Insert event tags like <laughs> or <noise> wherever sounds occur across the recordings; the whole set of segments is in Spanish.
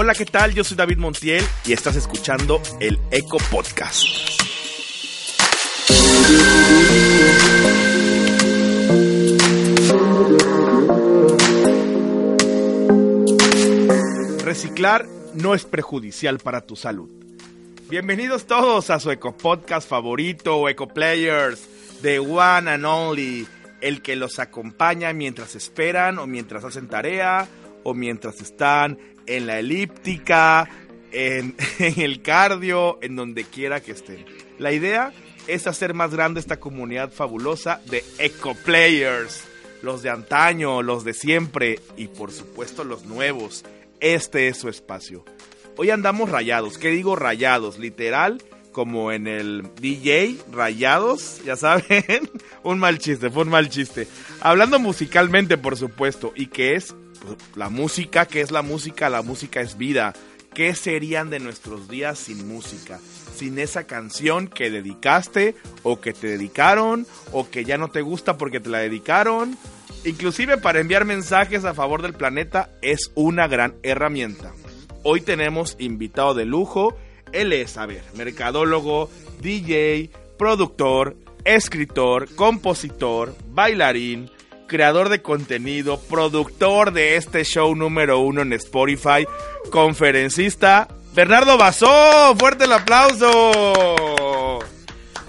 Hola, ¿qué tal? Yo soy David Montiel y estás escuchando el Eco Podcast. Reciclar no es perjudicial para tu salud. Bienvenidos todos a su Eco Podcast favorito, Eco Players, The One and Only, el que los acompaña mientras esperan o mientras hacen tarea o mientras están en la elíptica, <laughs> en, el cardio, en donde quiera que estén. La idea es hacer más grande esta comunidad fabulosa de Eco Players, los de antaño, los de siempre y por supuesto los nuevos. Este es su espacio. Hoy andamos rayados. ¿Qué digo rayados? Literal, como en el DJ, rayados, ya saben. <laughs> un mal chiste, fue un mal chiste. Hablando musicalmente, por supuesto, y que es la música, ¿qué es la música? La música es vida. ¿Qué serían de nuestros días sin música? Sin esa canción que dedicaste o que te dedicaron o que ya no te gusta porque te la dedicaron. Inclusive para enviar mensajes a favor del planeta es una gran herramienta. Hoy tenemos invitado de lujo. Él es, a ver, mercadólogo, DJ, productor, escritor, compositor, bailarín, creador de contenido, productor de este show número uno en Spotify, conferencista, Bernardo Basó. ¡Fuerte el aplauso!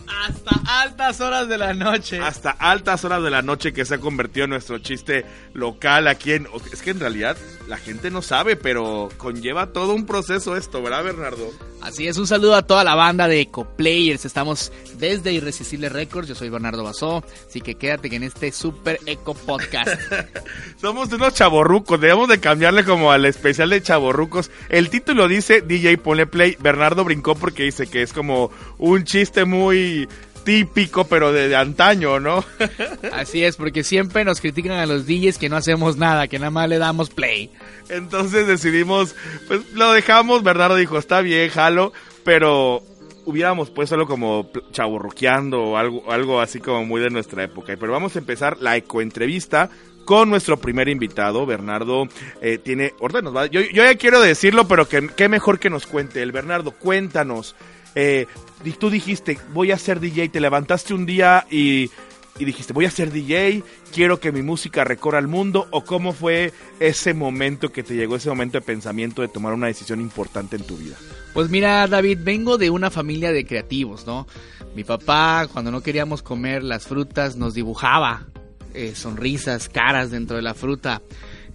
Hasta altas horas de la noche. Hasta altas horas de la noche que se ha convertido en nuestro chiste local aquí en... Es que en realidad la gente no sabe, pero conlleva todo un proceso esto, ¿verdad, Bernardo? Así es, un saludo a toda la banda de Eco Players. Estamos desde Irresistible Records. Yo soy Bernardo Basó, así que quédate en este super Eco Podcast. <laughs> Somos unos chaborrucos, debemos de cambiarle como al especial de chaborrucos. El título dice DJ Ponle Play. Bernardo brincó porque dice que es como un chiste muy típico, pero de, de, antaño, ¿no? <laughs> Así es, porque siempre nos critican a los DJs que no hacemos nada, que nada más le damos play. Entonces decidimos, pues lo dejamos, Bernardo dijo, está bien, jalo, pero hubiéramos puesto como chaburruqueando o algo, algo así como muy de nuestra época. Pero vamos a empezar la ecoentrevista con nuestro primer invitado, Bernardo. Eh, tiene, va, yo, yo ya quiero decirlo, pero que, mejor que nos cuente. El Bernardo, cuéntanos. Eh, tú dijiste, voy a ser DJ, te levantaste un día y, y, dijiste, voy a ser DJ, quiero que mi música recorra el mundo, o cómo fue ese momento que te llegó, ese momento de pensamiento de tomar una decisión importante en tu vida. Pues mira, David, vengo de una familia de creativos, ¿no? Mi papá, cuando no queríamos comer las frutas, nos dibujaba eh, sonrisas, caras dentro de la fruta.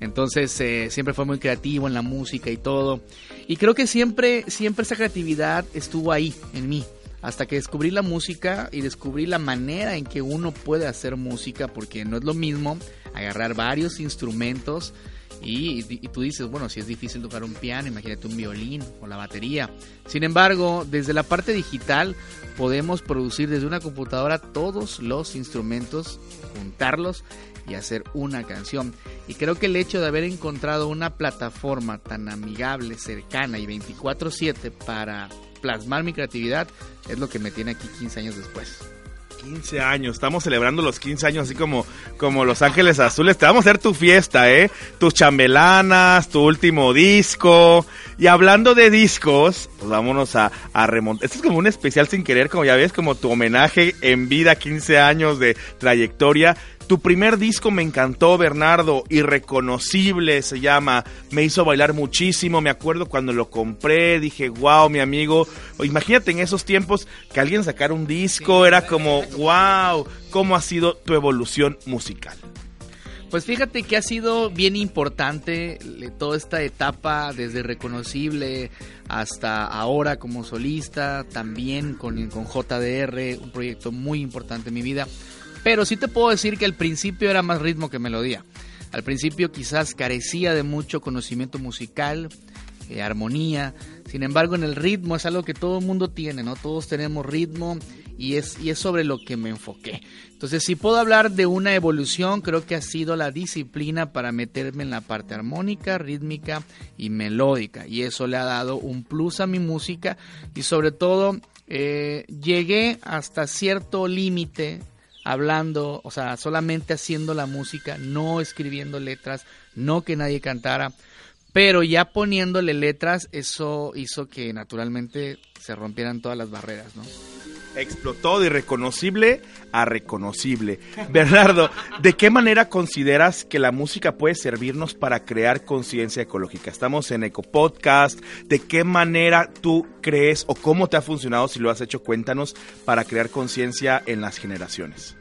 Entonces eh, siempre fue muy creativo en la música y todo. Y creo que siempre, siempre esa creatividad estuvo ahí, en mí. Hasta que descubrí la música y descubrí la manera en que uno puede hacer música, porque no es lo mismo agarrar varios instrumentos y, tú dices, bueno, si es difícil tocar un piano, imagínate un violín o la batería. Sin embargo, desde la parte digital podemos producir desde una computadora todos los instrumentos, juntarlos y hacer una canción. Y creo que el hecho de haber encontrado una plataforma tan amigable, cercana y 24/7 para plasmar mi creatividad es lo que me tiene aquí 15 años después. 15 años, estamos celebrando los 15 años así como, como Los Ángeles Azules. Te vamos a hacer tu fiesta, ¿eh? Tus chambelanas, tu último disco. Y hablando de discos, pues vámonos a, a remontar. Esto es como un especial sin querer, como ya ves, como tu homenaje en vida, 15 años de trayectoria. Tu primer disco me encantó, Bernardo, irreconocible se llama. Me hizo bailar muchísimo. Me acuerdo cuando lo compré, dije, wow, mi amigo. Imagínate en esos tiempos que alguien sacara un disco, era como, wow, ¿cómo ha sido tu evolución musical? Pues fíjate que ha sido bien importante toda esta etapa, desde reconocible hasta ahora como solista, también con, con JDR, un proyecto muy importante en mi vida. Pero sí te puedo decir que al principio era más ritmo que melodía. Al principio quizás carecía de mucho conocimiento musical, eh, armonía. Sin embargo, en el ritmo es algo que todo el mundo tiene, ¿no? Todos tenemos ritmo y es, y es sobre lo que me enfoqué. Entonces, si puedo hablar de una evolución, creo que ha sido la disciplina para meterme en la parte armónica, rítmica y melódica. Y eso le ha dado un plus a mi música y sobre todo eh, llegué hasta cierto límite hablando, o sea, solamente haciendo la música, no escribiendo letras, no que nadie cantara, pero ya poniéndole letras, eso hizo que naturalmente se rompieran todas las barreras, ¿no? Explotó de irreconocible a reconocible. <laughs> Bernardo, ¿de qué manera consideras que la música puede servirnos para crear conciencia ecológica? Estamos en Eco Podcast. ¿De qué manera tú crees o cómo te ha funcionado, si lo has hecho, cuéntanos, para crear conciencia en las generaciones?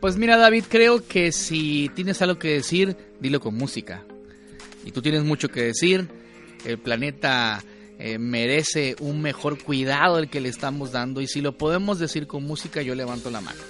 Pues mira, David, creo que si tienes algo que decir, dilo con música. Y tú tienes mucho que decir. El planeta eh, merece un mejor cuidado del que le estamos dando y si lo podemos decir con música yo levanto la mano.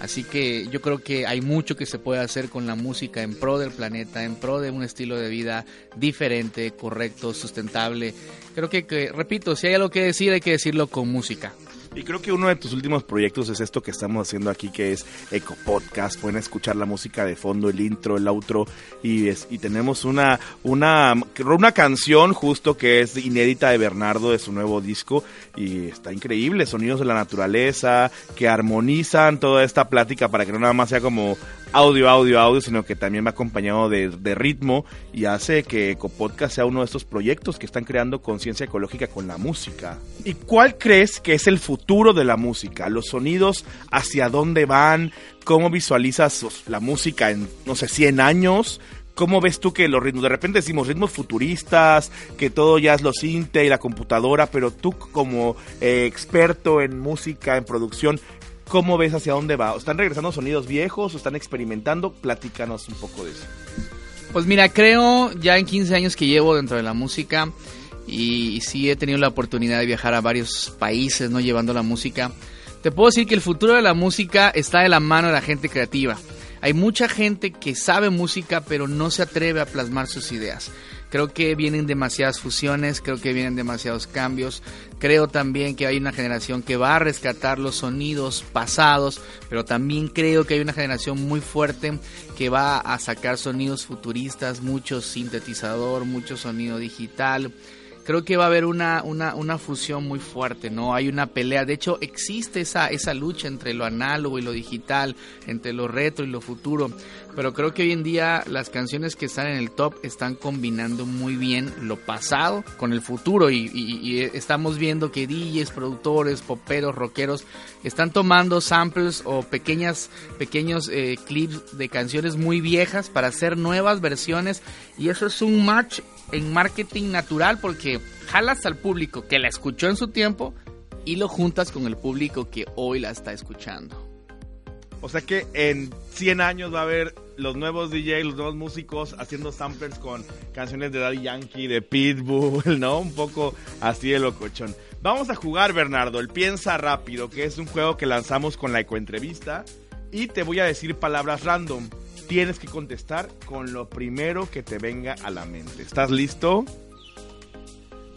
Así que yo creo que hay mucho que se puede hacer con la música en pro del planeta, en pro de un estilo de vida diferente, correcto, sustentable. Creo que, que repito, si hay algo que decir hay que decirlo con música. Y creo que uno de tus últimos proyectos es esto que estamos haciendo aquí, que es Eco Podcast. Pueden escuchar la música de fondo, el intro, el outro. Y, y tenemos una, una, una canción justo que es inédita de Bernardo de su nuevo disco. Y está increíble, sonidos de la naturaleza, que armonizan toda esta plática para que no nada más sea como audio, audio, audio, sino que también va acompañado de, ritmo y hace que Ecopodcast sea uno de estos proyectos que están creando conciencia ecológica con la música. ¿Y cuál crees que es el futuro de la música? ¿Los sonidos hacia dónde van? ¿Cómo visualizas la música en, no sé, 100 años? ¿Cómo ves tú que los ritmos, de repente decimos ritmos futuristas, que todo ya es lo cinte y la computadora, pero tú como eh, experto en música, en producción, ¿Cómo ves hacia dónde va? ¿Están regresando sonidos viejos o están experimentando? Platícanos un poco de eso. Pues mira, creo ya en 15 años que llevo dentro de la música y sí he tenido la oportunidad de viajar a varios países, ¿no? Llevando la música. Te puedo decir que el futuro de la música está de la mano de la gente creativa. Hay mucha gente que sabe música pero no se atreve a plasmar sus ideas. Creo que vienen demasiadas fusiones, creo que vienen demasiados cambios. Creo también que hay una generación que va a rescatar los sonidos pasados, pero también creo que hay una generación muy fuerte que va a sacar sonidos futuristas, mucho sintetizador, mucho sonido digital creo que va a haber una, una, una, fusión muy fuerte, ¿no? Hay una pelea, de hecho existe esa, esa lucha entre lo análogo y lo digital, entre lo retro y lo futuro, pero creo que hoy en día las canciones que están en el top están combinando muy bien lo pasado con el futuro. Y, estamos viendo que DJs, productores, poperos, rockeros están tomando samples o pequeñas, pequeños eh, clips de canciones muy viejas para hacer nuevas versiones. Y eso es un match en marketing natural porque jalas al público que la escuchó en su tiempo y lo juntas con el público que hoy la está escuchando. O sea que en 100 años va a haber los nuevos DJs, los nuevos músicos haciendo samplers con canciones de Daddy Yankee, de Pitbull, <laughs> ¿no? Un poco así de locochón. Vamos a jugar, Bernardo, el Piensa Rápido, que es un juego que lanzamos con la ecoentrevista. Y te voy a decir palabras random tienes que contestar con lo primero que te venga a la mente. ¿Estás listo?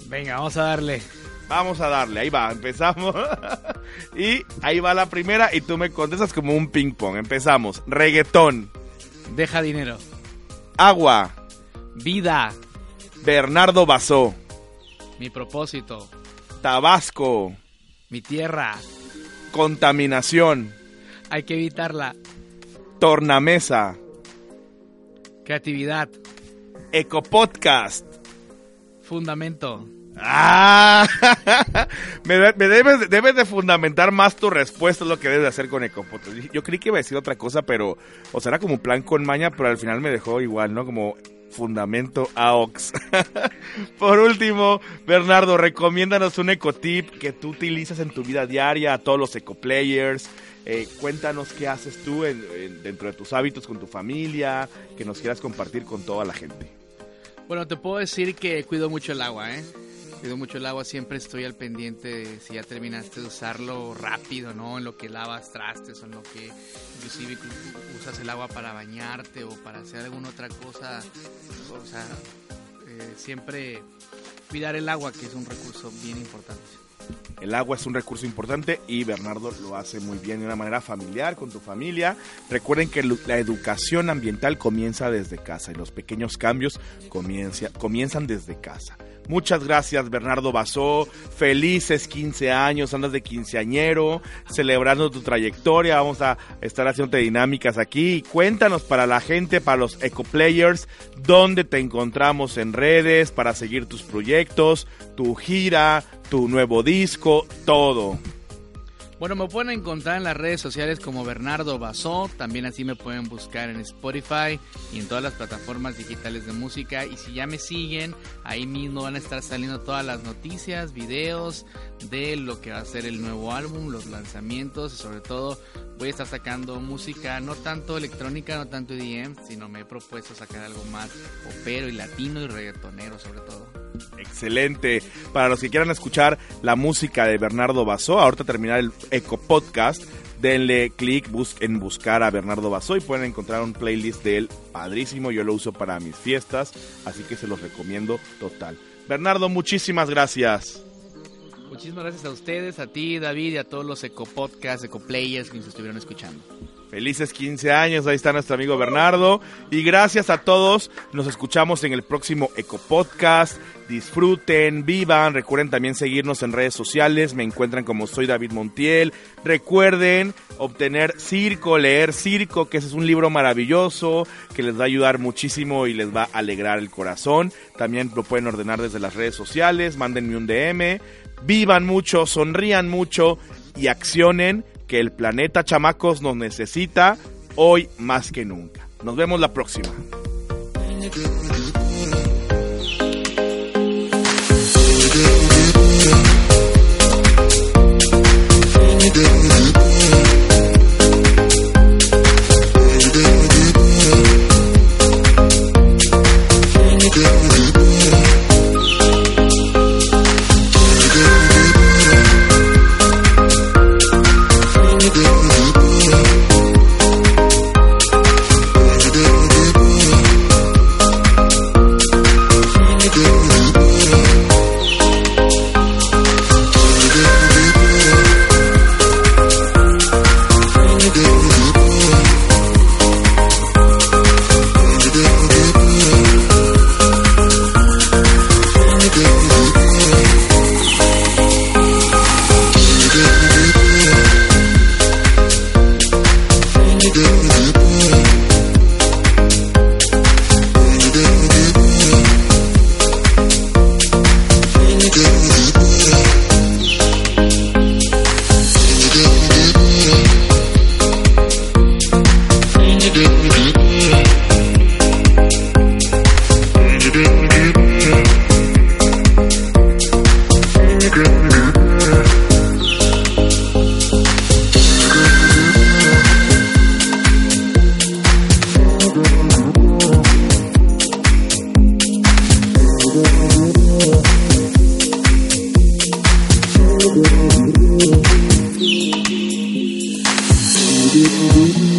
Venga, vamos a darle. Vamos a darle, ahí va, empezamos. <laughs> y ahí va la primera y tú me contestas como un ping pong. Empezamos. Reggaetón. Deja dinero. Agua. Vida. Bernardo Basó. Mi propósito. Tabasco. Mi tierra. Contaminación. Hay que evitarla. Tornamesa. Creatividad. Ecopodcast. Fundamento. Ah, <laughs> me, debes, debes, de fundamentar más tu respuesta, es lo que debes de hacer con Ecopodcast. Yo creí que iba a decir otra cosa, pero, o sea, era como plan con maña, pero al final me dejó igual, ¿no? Como fundamento AOX. <laughs> Por último, Bernardo, recomiéndanos un ecotip que tú utilizas en tu vida diaria a todos los ecoplayers. Eh, cuéntanos qué haces tú dentro de tus hábitos con tu familia, que nos quieras compartir con toda la gente. Bueno, te puedo decir que cuido mucho el agua, ¿eh? Cuido mucho el agua, siempre estoy al pendiente de si ya terminaste de usarlo rápido, ¿no? En lo que lavas trastes o en lo que inclusive usas el agua para bañarte o para hacer alguna otra cosa. O sea, eh, siempre cuidar el agua, que es un recurso bien importante. El agua es un recurso importante y Bernardo lo hace muy bien de una manera familiar con tu familia. Recuerden que la educación ambiental comienza desde casa y los pequeños cambios comienzan desde casa. Muchas gracias Bernardo Basó, felices 15 años, andas de quinceañero, celebrando tu trayectoria, vamos a estar haciendo dinámicas aquí. Cuéntanos para la gente, para los Eco Players, dónde te encontramos en redes para seguir tus proyectos, tu gira, tu nuevo disco, todo. Bueno, me pueden encontrar en las redes sociales como Bernardo Basó, también así me pueden buscar en Spotify y en todas las plataformas digitales de música. Y si ya me siguen, ahí mismo van a estar saliendo todas las noticias, videos de lo que va a ser el nuevo álbum, los lanzamientos y sobre todo voy a estar sacando música no tanto electrónica, no tanto EDM, sino me he propuesto sacar algo más opero y latino y reggaetonero sobre todo. Excelente. Para los que quieran escuchar la música de Bernardo Basó, ahorita terminar el Eco Podcast, denle clic en buscar a Bernardo Basó y pueden encontrar un playlist de él padrísimo. Yo lo uso para mis fiestas, así que se los recomiendo total. Bernardo, muchísimas gracias. Muchísimas gracias a ustedes, a ti, David, y a todos los Eco Podcasts, Eco Players que nos estuvieron escuchando. Felices 15 años, ahí está nuestro amigo Bernardo. Y gracias a todos, nos escuchamos en el próximo Eco Podcast. Disfruten, vivan, recuerden también seguirnos en redes sociales, me encuentran como soy David Montiel. Recuerden obtener Circo, leer Circo, que ese es un libro maravilloso que les va a ayudar muchísimo y les va a alegrar el corazón. También lo pueden ordenar desde las redes sociales, mándenme un DM. Vivan mucho, sonrían mucho y accionen que el planeta chamacos nos necesita hoy más que nunca. Nos vemos la próxima. do, you do.